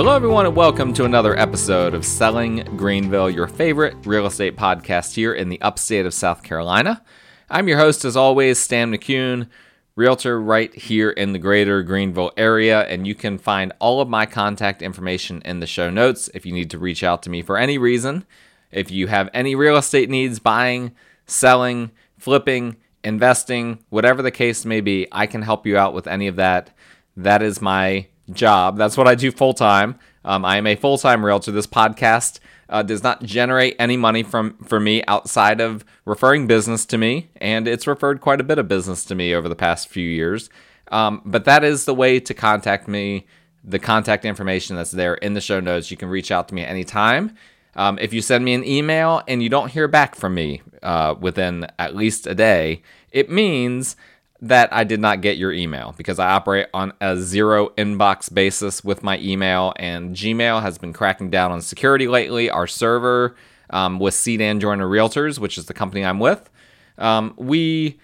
Hello, everyone, and welcome to another episode of Selling Greenville, your favorite real estate podcast here in the upstate of South Carolina. I'm your host, as always, Stan McCune, realtor right here in the greater Greenville area, and you can find all of my contact information in the show notes if you need to reach out to me for any reason. If you have any real estate needs, buying, selling, flipping, investing, whatever the case may be, I can help you out with any of that. That is my job. That's what I do full time. Um, I am a full time realtor. This podcast uh, does not generate any money from for me outside of referring business to me, and it's referred quite a bit of business to me over the past few years. Um, but that is the way to contact me. The contact information that's there in the show notes. You can reach out to me anytime. Um, if you send me an email and you don't hear back from me uh, within at least a day, it means that I did not get your email because I operate on a zero inbox basis with my email, and Gmail has been cracking down on security lately. Our server um, with C. Dan Joyner Realtors, which is the company I'm with, um, we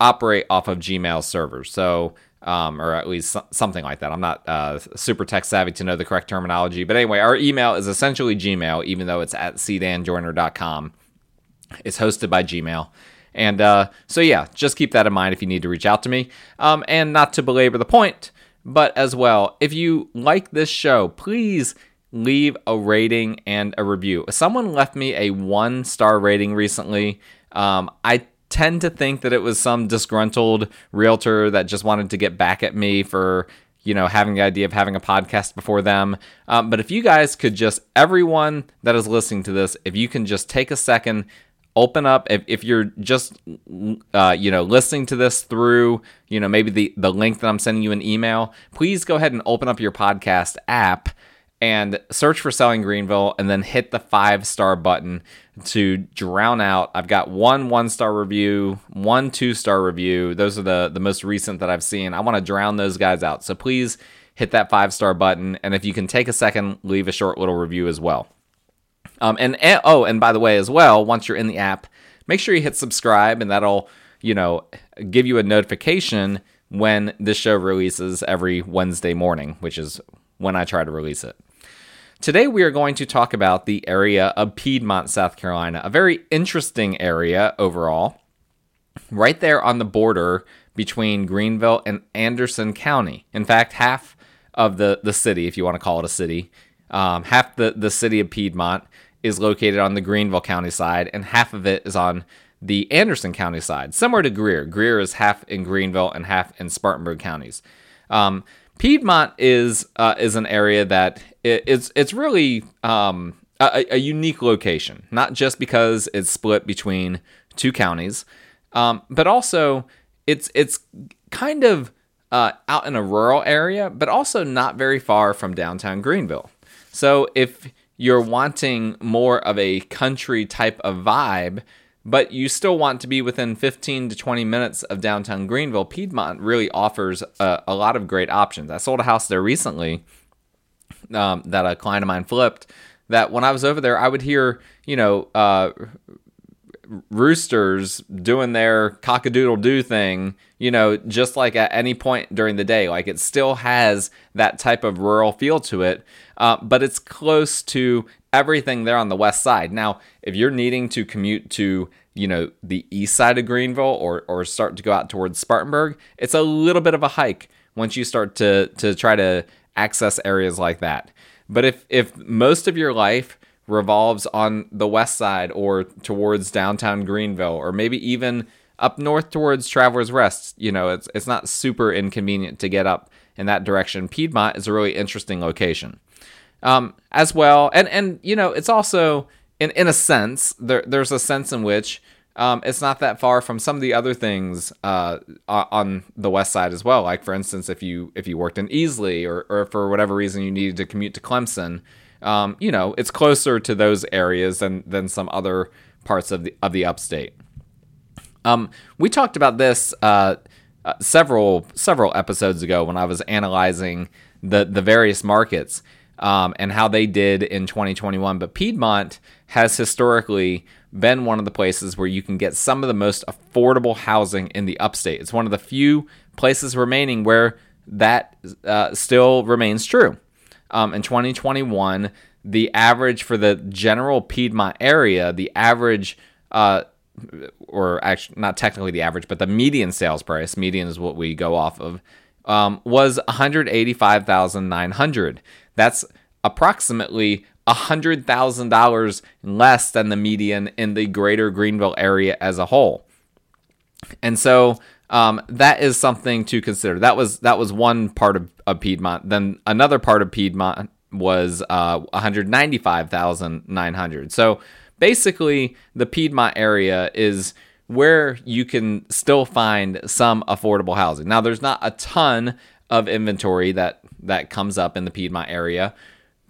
operate off of Gmail servers. So, um, or at least something like that. I'm not uh, super tech savvy to know the correct terminology, but anyway, our email is essentially Gmail, even though it's at cdanjoyner.com. It's hosted by Gmail. And uh, so, yeah, just keep that in mind if you need to reach out to me. Um, and not to belabor the point, but as well, if you like this show, please leave a rating and a review. Someone left me a one star rating recently. Um, I tend to think that it was some disgruntled realtor that just wanted to get back at me for you know having the idea of having a podcast before them um, but if you guys could just everyone that is listening to this if you can just take a second open up if, if you're just uh, you know listening to this through you know maybe the the link that i'm sending you an email please go ahead and open up your podcast app and search for selling greenville and then hit the five star button to drown out. I've got one one star review one two star review. Those are the the most recent that i've seen. I want to drown those guys out. So please hit that five star button and if you can take a second leave a short little review as well um, and, and oh, and by the way, as well, once you're in the app, make sure you hit subscribe, and that'll you know give you a notification when this show releases every Wednesday morning, which is when I try to release it. Today, we are going to talk about the area of Piedmont, South Carolina, a very interesting area overall, right there on the border between Greenville and Anderson County. In fact, half of the, the city, if you want to call it a city, um, half the, the city of Piedmont is located on the Greenville County side, and half of it is on the Anderson County side, similar to Greer. Greer is half in Greenville and half in Spartanburg counties. Um, Piedmont is uh, is an area that it's it's really um, a, a, unique location, not just because it's split between two counties, um, but also it's it's kind of uh, out in a rural area, but also not very far from downtown Greenville. So if you're wanting more of a country type of vibe, but you still want to be within 15 to 20 minutes of downtown Greenville, Piedmont really offers a, a lot of great options. I sold a house there recently um, that a client of mine flipped. That when I was over there, I would hear, you know, uh, roosters doing their cockadoodle doo thing, you know, just like at any point during the day. Like it still has that type of rural feel to it, uh, but it's close to everything there on the west side. Now, if you're needing to commute to, you know, the east side of Greenville or, or start to go out towards Spartanburg, it's a little bit of a hike once you start to, to try to access areas like that. But if, if most of your life revolves on the west side or towards downtown Greenville or maybe even up north towards Travelers Rest. You know, it's it's not super inconvenient to get up in that direction. Piedmont is a really interesting location. Um, as well, and and you know, it's also in in a sense there there's a sense in which um, it's not that far from some of the other things uh, on the west side as well. Like for instance, if you if you worked in Easley or or for whatever reason you needed to commute to Clemson, um, you know, it's closer to those areas than than some other parts of the of the upstate. Um, we talked about this uh, uh, several several episodes ago when I was analyzing the the various markets um, and how they did in 2021. But Piedmont has historically been one of the places where you can get some of the most affordable housing in the upstate. It's one of the few places remaining where that uh, still remains true. Um, in 2021, the average for the general Piedmont area, the average, uh, or actually not technically the average, but the median sales price, median is what we go off of, um, was 185,900. That's approximately $100,000 less than the median in the greater Greenville area as a whole. And so um, that is something to consider. That was that was one part of, of Piedmont. Then another part of Piedmont was uh, 195,900. So basically, the Piedmont area is where you can still find some affordable housing. Now, there's not a ton of inventory that that comes up in the Piedmont area,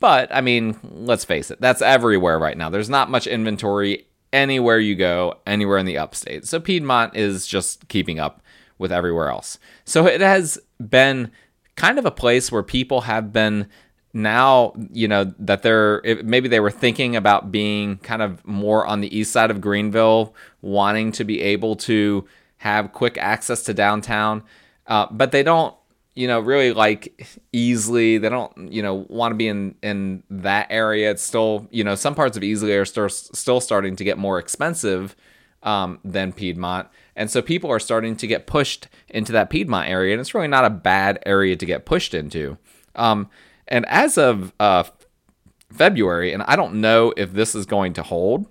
but I mean, let's face it, that's everywhere right now. There's not much inventory anywhere you go, anywhere in the upstate. So Piedmont is just keeping up with everywhere else. So it has been kind of a place where people have been now, you know, that they're maybe they were thinking about being kind of more on the east side of Greenville, wanting to be able to have quick access to downtown, uh, but they don't you know, really like Easley. They don't, you know, want to be in in that area. It's still, you know, some parts of Easley are still still starting to get more expensive um, than Piedmont, and so people are starting to get pushed into that Piedmont area, and it's really not a bad area to get pushed into. Um, and as of uh, February, and I don't know if this is going to hold,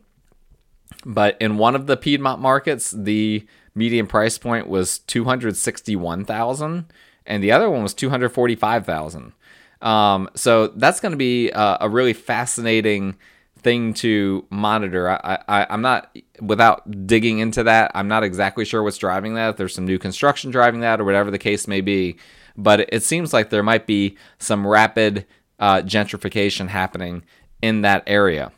but in one of the Piedmont markets, the median price point was two hundred sixty one thousand and the other one was 245,000. Um, so that's going to be a, a, really fascinating thing to monitor. I, I, I'm not, without digging into that, I'm not exactly sure what's driving that. If there's some new construction driving that or whatever the case may be. But it, seems like there might be some rapid uh, gentrification happening in that area.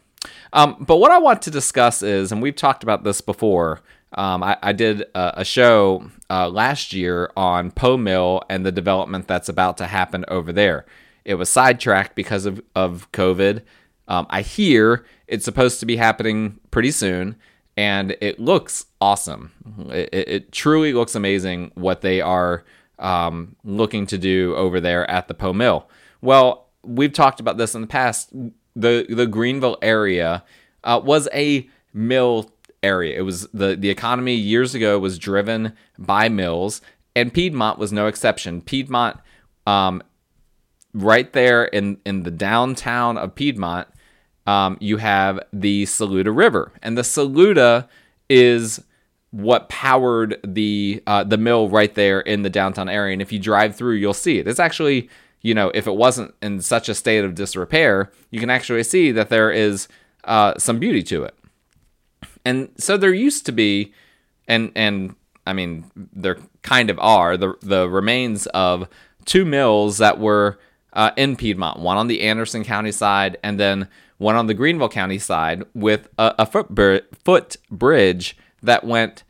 Um, but what I want to discuss is, and we've talked about this before, um, I, I, did a, a show uh, last year on Poe Mill and the development that's about to happen over there. It was sidetracked because of, of COVID. Um, I hear it's supposed to be happening pretty soon, and it looks awesome. It, it, it truly looks amazing what they are um, looking to do over there at the Poe Mill. Well, we've talked about this in the past. The the Greenville area uh, was a mill area. It was the the economy years ago was driven by mills, and Piedmont was no exception. Piedmont, um, right there in in the downtown of Piedmont, um, you have the Saluda River, and the Saluda is what powered the uh, the mill right there in the downtown area. And if you drive through, you'll see it. It's actually you know if it wasn't in such a state of disrepair, you can actually see that there is uh, some beauty to it. And so there used to be, and and I mean there kind of are the the remains of two mills that were uh, in Piedmont, one on the Anderson County side, and then one on the Greenville County side, with a, a foot foot bridge that went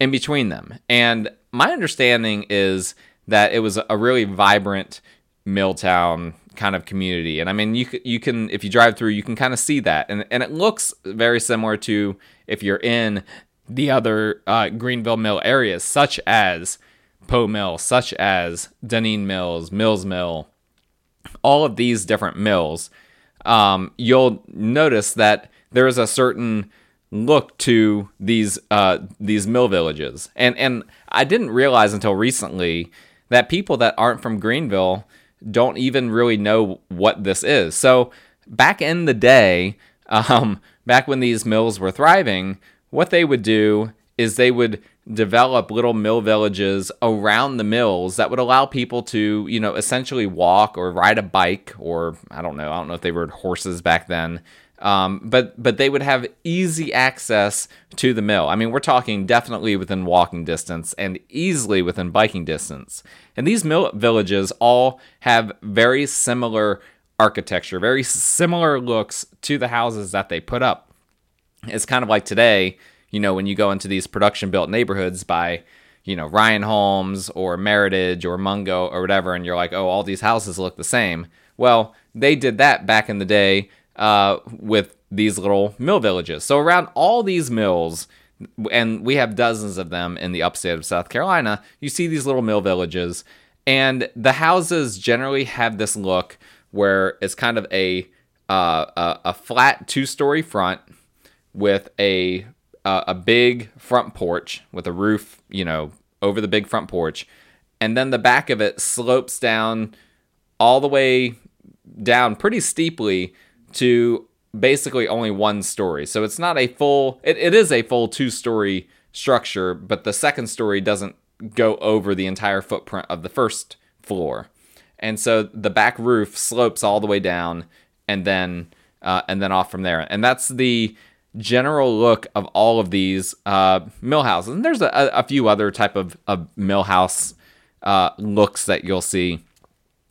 in between them. And my understanding is that it was a really vibrant mill town kind of community. And I mean, you you can if you drive through, you can kind of see that, and and it looks very similar to if you're in the other uh, Greenville Mill areas, such as Poe Mill, such as Dunean Mills, Mills Mill, all of these different mills, um, you'll notice that there is a certain look to these uh, these mill villages, and and I didn't realize until recently that people that aren't from Greenville don't even really know what this is. So back in the day, um, back when these mills were thriving, what they would do is they would develop little mill villages around the mills that would allow people to, you know, essentially walk or ride a bike or I don't know, I don't know if they rode horses back then. Um, but but they would have easy access to the mill. I mean, we're talking definitely within walking distance and easily within biking distance. And these mill villages all have very similar architecture, very similar looks to the houses that they put up. It's kind of like today, you know, when you go into these production built neighborhoods by, you know, Ryan Homes or Meritage or Mungo or whatever, and you're like, oh, all these houses look the same. Well, they did that back in the day uh, with these little mill villages. So around all these mills, and we have dozens of them in the upstate of South Carolina, you see these little mill villages, and the houses generally have this look where it's kind of a uh, a, a flat two story front with a uh, a big front porch with a roof, you know, over the big front porch, and then the back of it slopes down all the way down pretty steeply to basically only one story. So it's not a full. It, it is a full two story structure, but the second story doesn't go over the entire footprint of the first floor. And so the back roof slopes all the way down and then uh, and then off from there. And that's the general look of all of these uh, mill houses. And there's a, a few other type of, of mill house uh, looks that you'll see,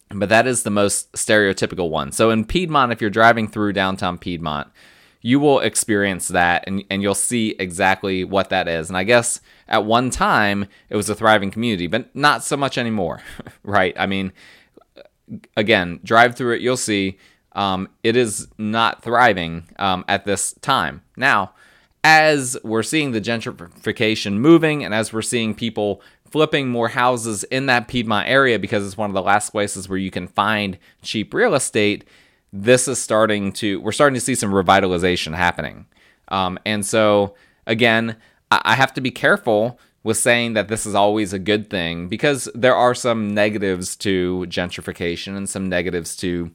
but that is the most stereotypical one. So in Piedmont, if you're driving through downtown Piedmont, you will experience that and, and you'll see exactly what that is. And I guess at one time it was a thriving community, but not so much anymore, right? I mean, again, drive through it, you'll see um, it is not thriving um, at this time. Now, as we're seeing the gentrification moving and as we're seeing people flipping more houses in that Piedmont area because it's one of the last places where you can find cheap real estate, this is starting to, we're starting to see some revitalization happening. Um, and so, again, I have to be careful with saying that this is always a good thing because there are some negatives to gentrification and some negatives to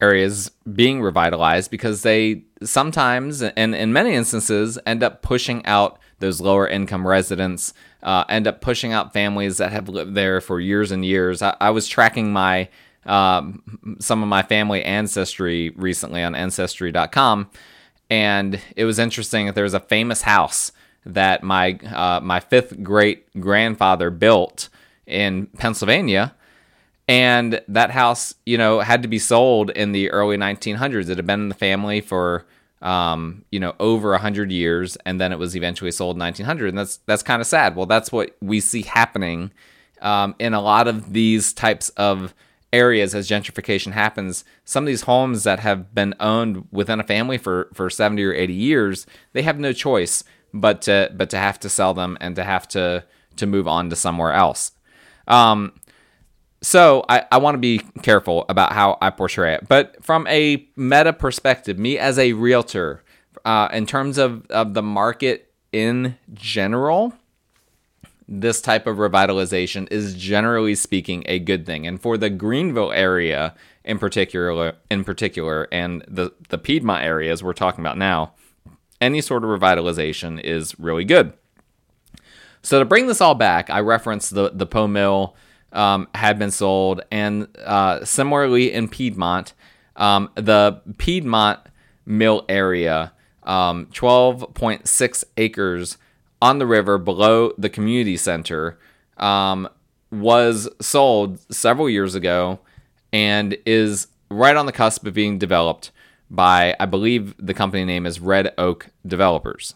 areas being revitalized because they sometimes and in many instances end up pushing out those lower income residents uh, end up pushing out families that have lived there for years and years. I, I was tracking my um, some of my family ancestry recently on ancestry.com and it was interesting that there was a famous house that my uh, my fifth great grandfather built in pennsylvania and that house, you know, had to be sold in the early 1900s. It had been in the family for, um, you know, over 100 years, and then it was eventually sold in 1900. And that's that's kind of sad. Well, that's what we see happening um, in a lot of these types of areas as gentrification happens. Some of these homes that have been owned within a family for for 70 or 80 years, they have no choice but to but to have to sell them and to have to to move on to somewhere else. Um, so I, I want to be careful about how I portray it. But from a meta perspective, me as a realtor, uh, in terms of, of the market in general, this type of revitalization is generally speaking a good thing. And for the Greenville area in particular, in particular, and the, the Piedmont areas we're talking about now, any sort of revitalization is really good. So to bring this all back, I referenced the the Poe Mill um, had been sold. And uh, similarly in Piedmont, um, the Piedmont Mill area, um, 12.6 acres on the river below the community center, um, was sold several years ago and is right on the cusp of being developed by, I believe the company name is Red Oak Developers.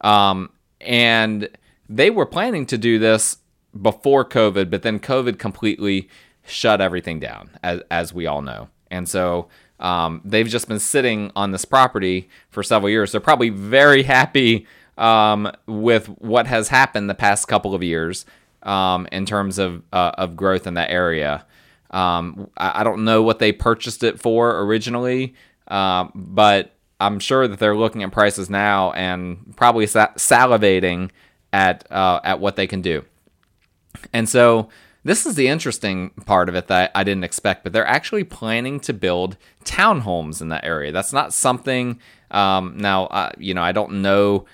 Um, and they were planning to do this before COVID, but then COVID completely shut everything down, as, as we all know. And so um, they've just been sitting on this property for several years. They're probably very happy um, with what has happened the past couple of years um, in terms of uh, of growth in that area. Um, I, I, don't know what they purchased it for originally, uh, but I'm sure that they're looking at prices now and probably sa- salivating at uh, at what they can do. And so this is the interesting part of it that I didn't expect, but they're actually planning to build townhomes in that area. That's not something. Um, now, uh, you know, I don't know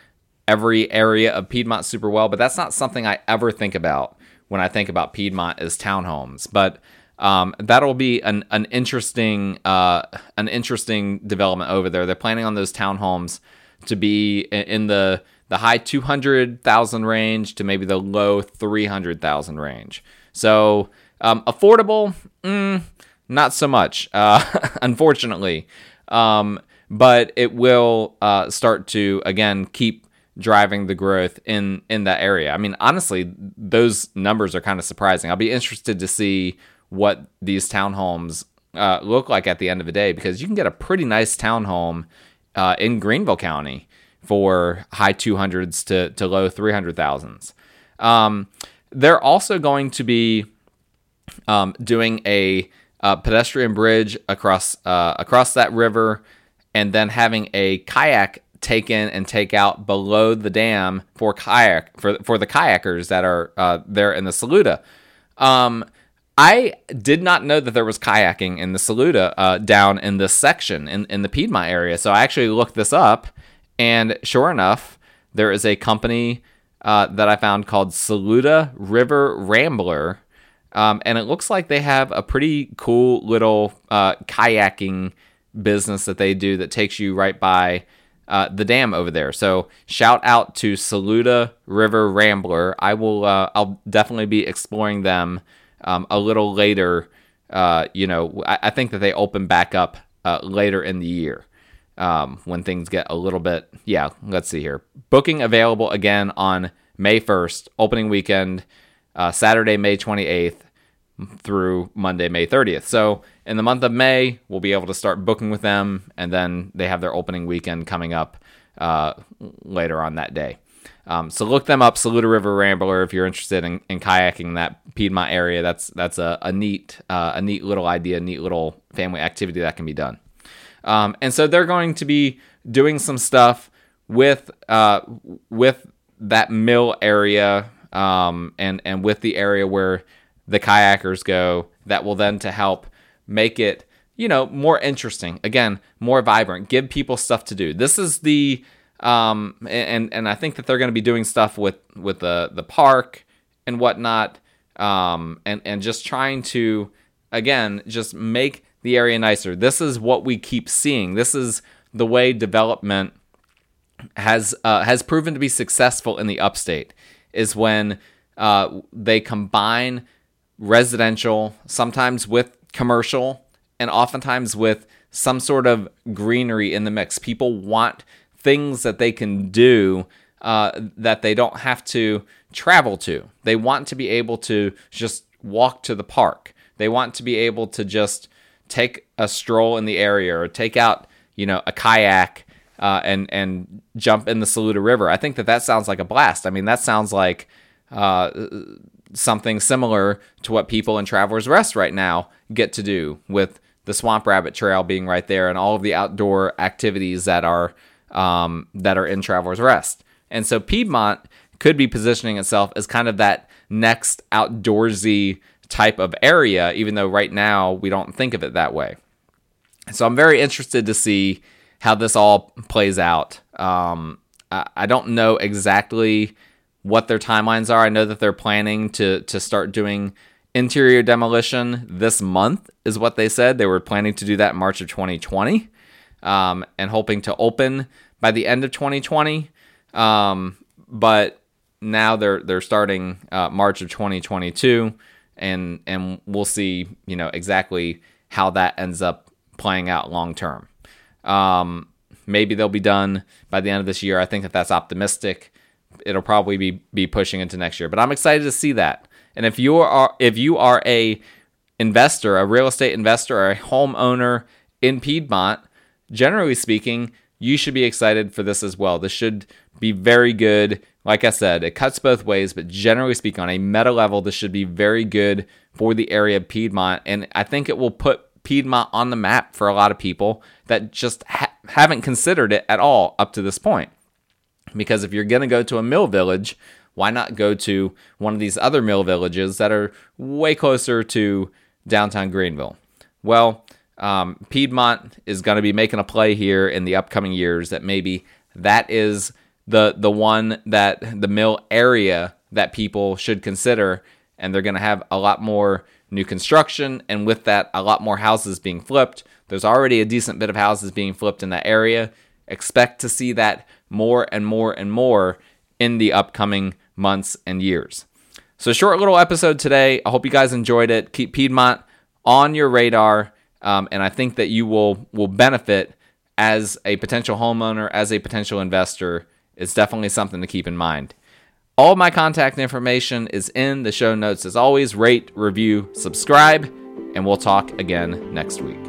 every area of Piedmont super well, but that's not something I ever think about when I think about Piedmont as townhomes. But um, that'll be an an interesting uh, an interesting development over there. They're planning on those townhomes to be in the the high 200,000 range to maybe the low 300,000 range. So um, affordable, mm, not so much, uh, unfortunately. Um, but it will uh, start to again keep driving the growth in in that area. I mean, honestly, those numbers are kind of surprising. I'll be interested to see what these townhomes uh, look like at the end of the day because you can get a pretty nice townhome uh, in Greenville County for high 200s to, to low 300,000s. Um, they're also going to be um, doing a uh, pedestrian bridge across uh, across that river, and then having a kayak take in and take out below the dam for kayak for for the kayakers that are uh, there in the Saluda. Um, I did not know that there was kayaking in the Saluda uh, down in this section in, in the Piedmont area. So I actually looked this up, and sure enough, there is a company uh, that I found called Saluda River Rambler. Um, and it looks like they have a pretty cool little uh, kayaking business that they do that takes you right by uh, the dam over there. So shout out to Saluda River Rambler. I will. Uh, I'll definitely be exploring them um, a little later. Uh, you know, I, I, think that they open back up uh, later in the year um, when things get a little bit. Yeah, let's see here. Booking available again on May 1st, opening weekend, uh, Saturday, May 28th through Monday, May 30th. So in the month of May, we'll be able to start booking with them, and then they have their opening weekend coming up uh, later on that day. Um, so look them up, Saluda River Rambler, if you're interested in, in kayaking that Piedmont area. That's that's a, a neat uh, a neat little idea, neat little family activity that can be done. Um, and so they're going to be doing some stuff with uh, with that mill area um, and and with the area where the kayakers go. That will then to help make it you know more interesting. Again, more vibrant. Give people stuff to do. This is the um, and and I think that they're going to be doing stuff with with the the park and whatnot, um, and and just trying to again just make the area nicer. This is what we keep seeing. This is the way development has uh, has proven to be successful in the upstate is when uh, they combine residential, sometimes with commercial, and oftentimes with some sort of greenery in the mix. People want things that they can do uh, that they don't have to travel to. They want to be able to just walk to the park. They want to be able to just take a stroll in the area or take out, you know, a kayak uh, and and jump in the Saluda River. I think that that sounds like a blast. I mean, that sounds like uh, something similar to what people in Travelers Rest right now get to do with the Swamp Rabbit Trail being right there and all of the outdoor activities that are um, that are in Traveler's Rest. And so Piedmont could be positioning itself as kind of that next outdoorsy type of area, even though right now we don't think of it that way. So I'm very interested to see how this all plays out. Um, I don't know exactly what their timelines are. I know that they're planning to to start doing interior demolition this month, is what they said. They were planning to do that March of 2020 um, and hoping to open by the end of 2020. Um, but now they're they're starting uh, March of 2022, and and we'll see you know exactly how that ends up playing out long term. Um, maybe they'll be done by the end of this year. I think that that's optimistic. It'll probably be be pushing into next year, but I'm excited to see that. And if you are if you are a investor, a real estate investor, or a homeowner in Piedmont, generally speaking, you should be excited for this as well. This should be very good. Like I said, it cuts both ways, but generally speaking, on a meta level, this should be very good for the area of Piedmont. And I think it will put Piedmont on the map for a lot of people that just ha- haven't considered it at all up to this point. Because if you're going to go to a mill village, why not go to one of these other mill villages that are way closer to downtown Greenville? Well, um, Piedmont is going to be making a play here in the upcoming years that maybe that is the the one that the mill area that people should consider and they're going to have a lot more new construction and with that a lot more houses being flipped. There's already a decent bit of houses being flipped in that area. Expect to see that more and more and more in the upcoming months and years. So short little episode today. I hope you guys enjoyed it. Keep piedmont on your radar um, and I think that you will will benefit as a potential homeowner, as a potential investor. It's definitely something to keep in mind. All my contact information is in the show notes. As always, rate, review, subscribe, and we'll talk again next week.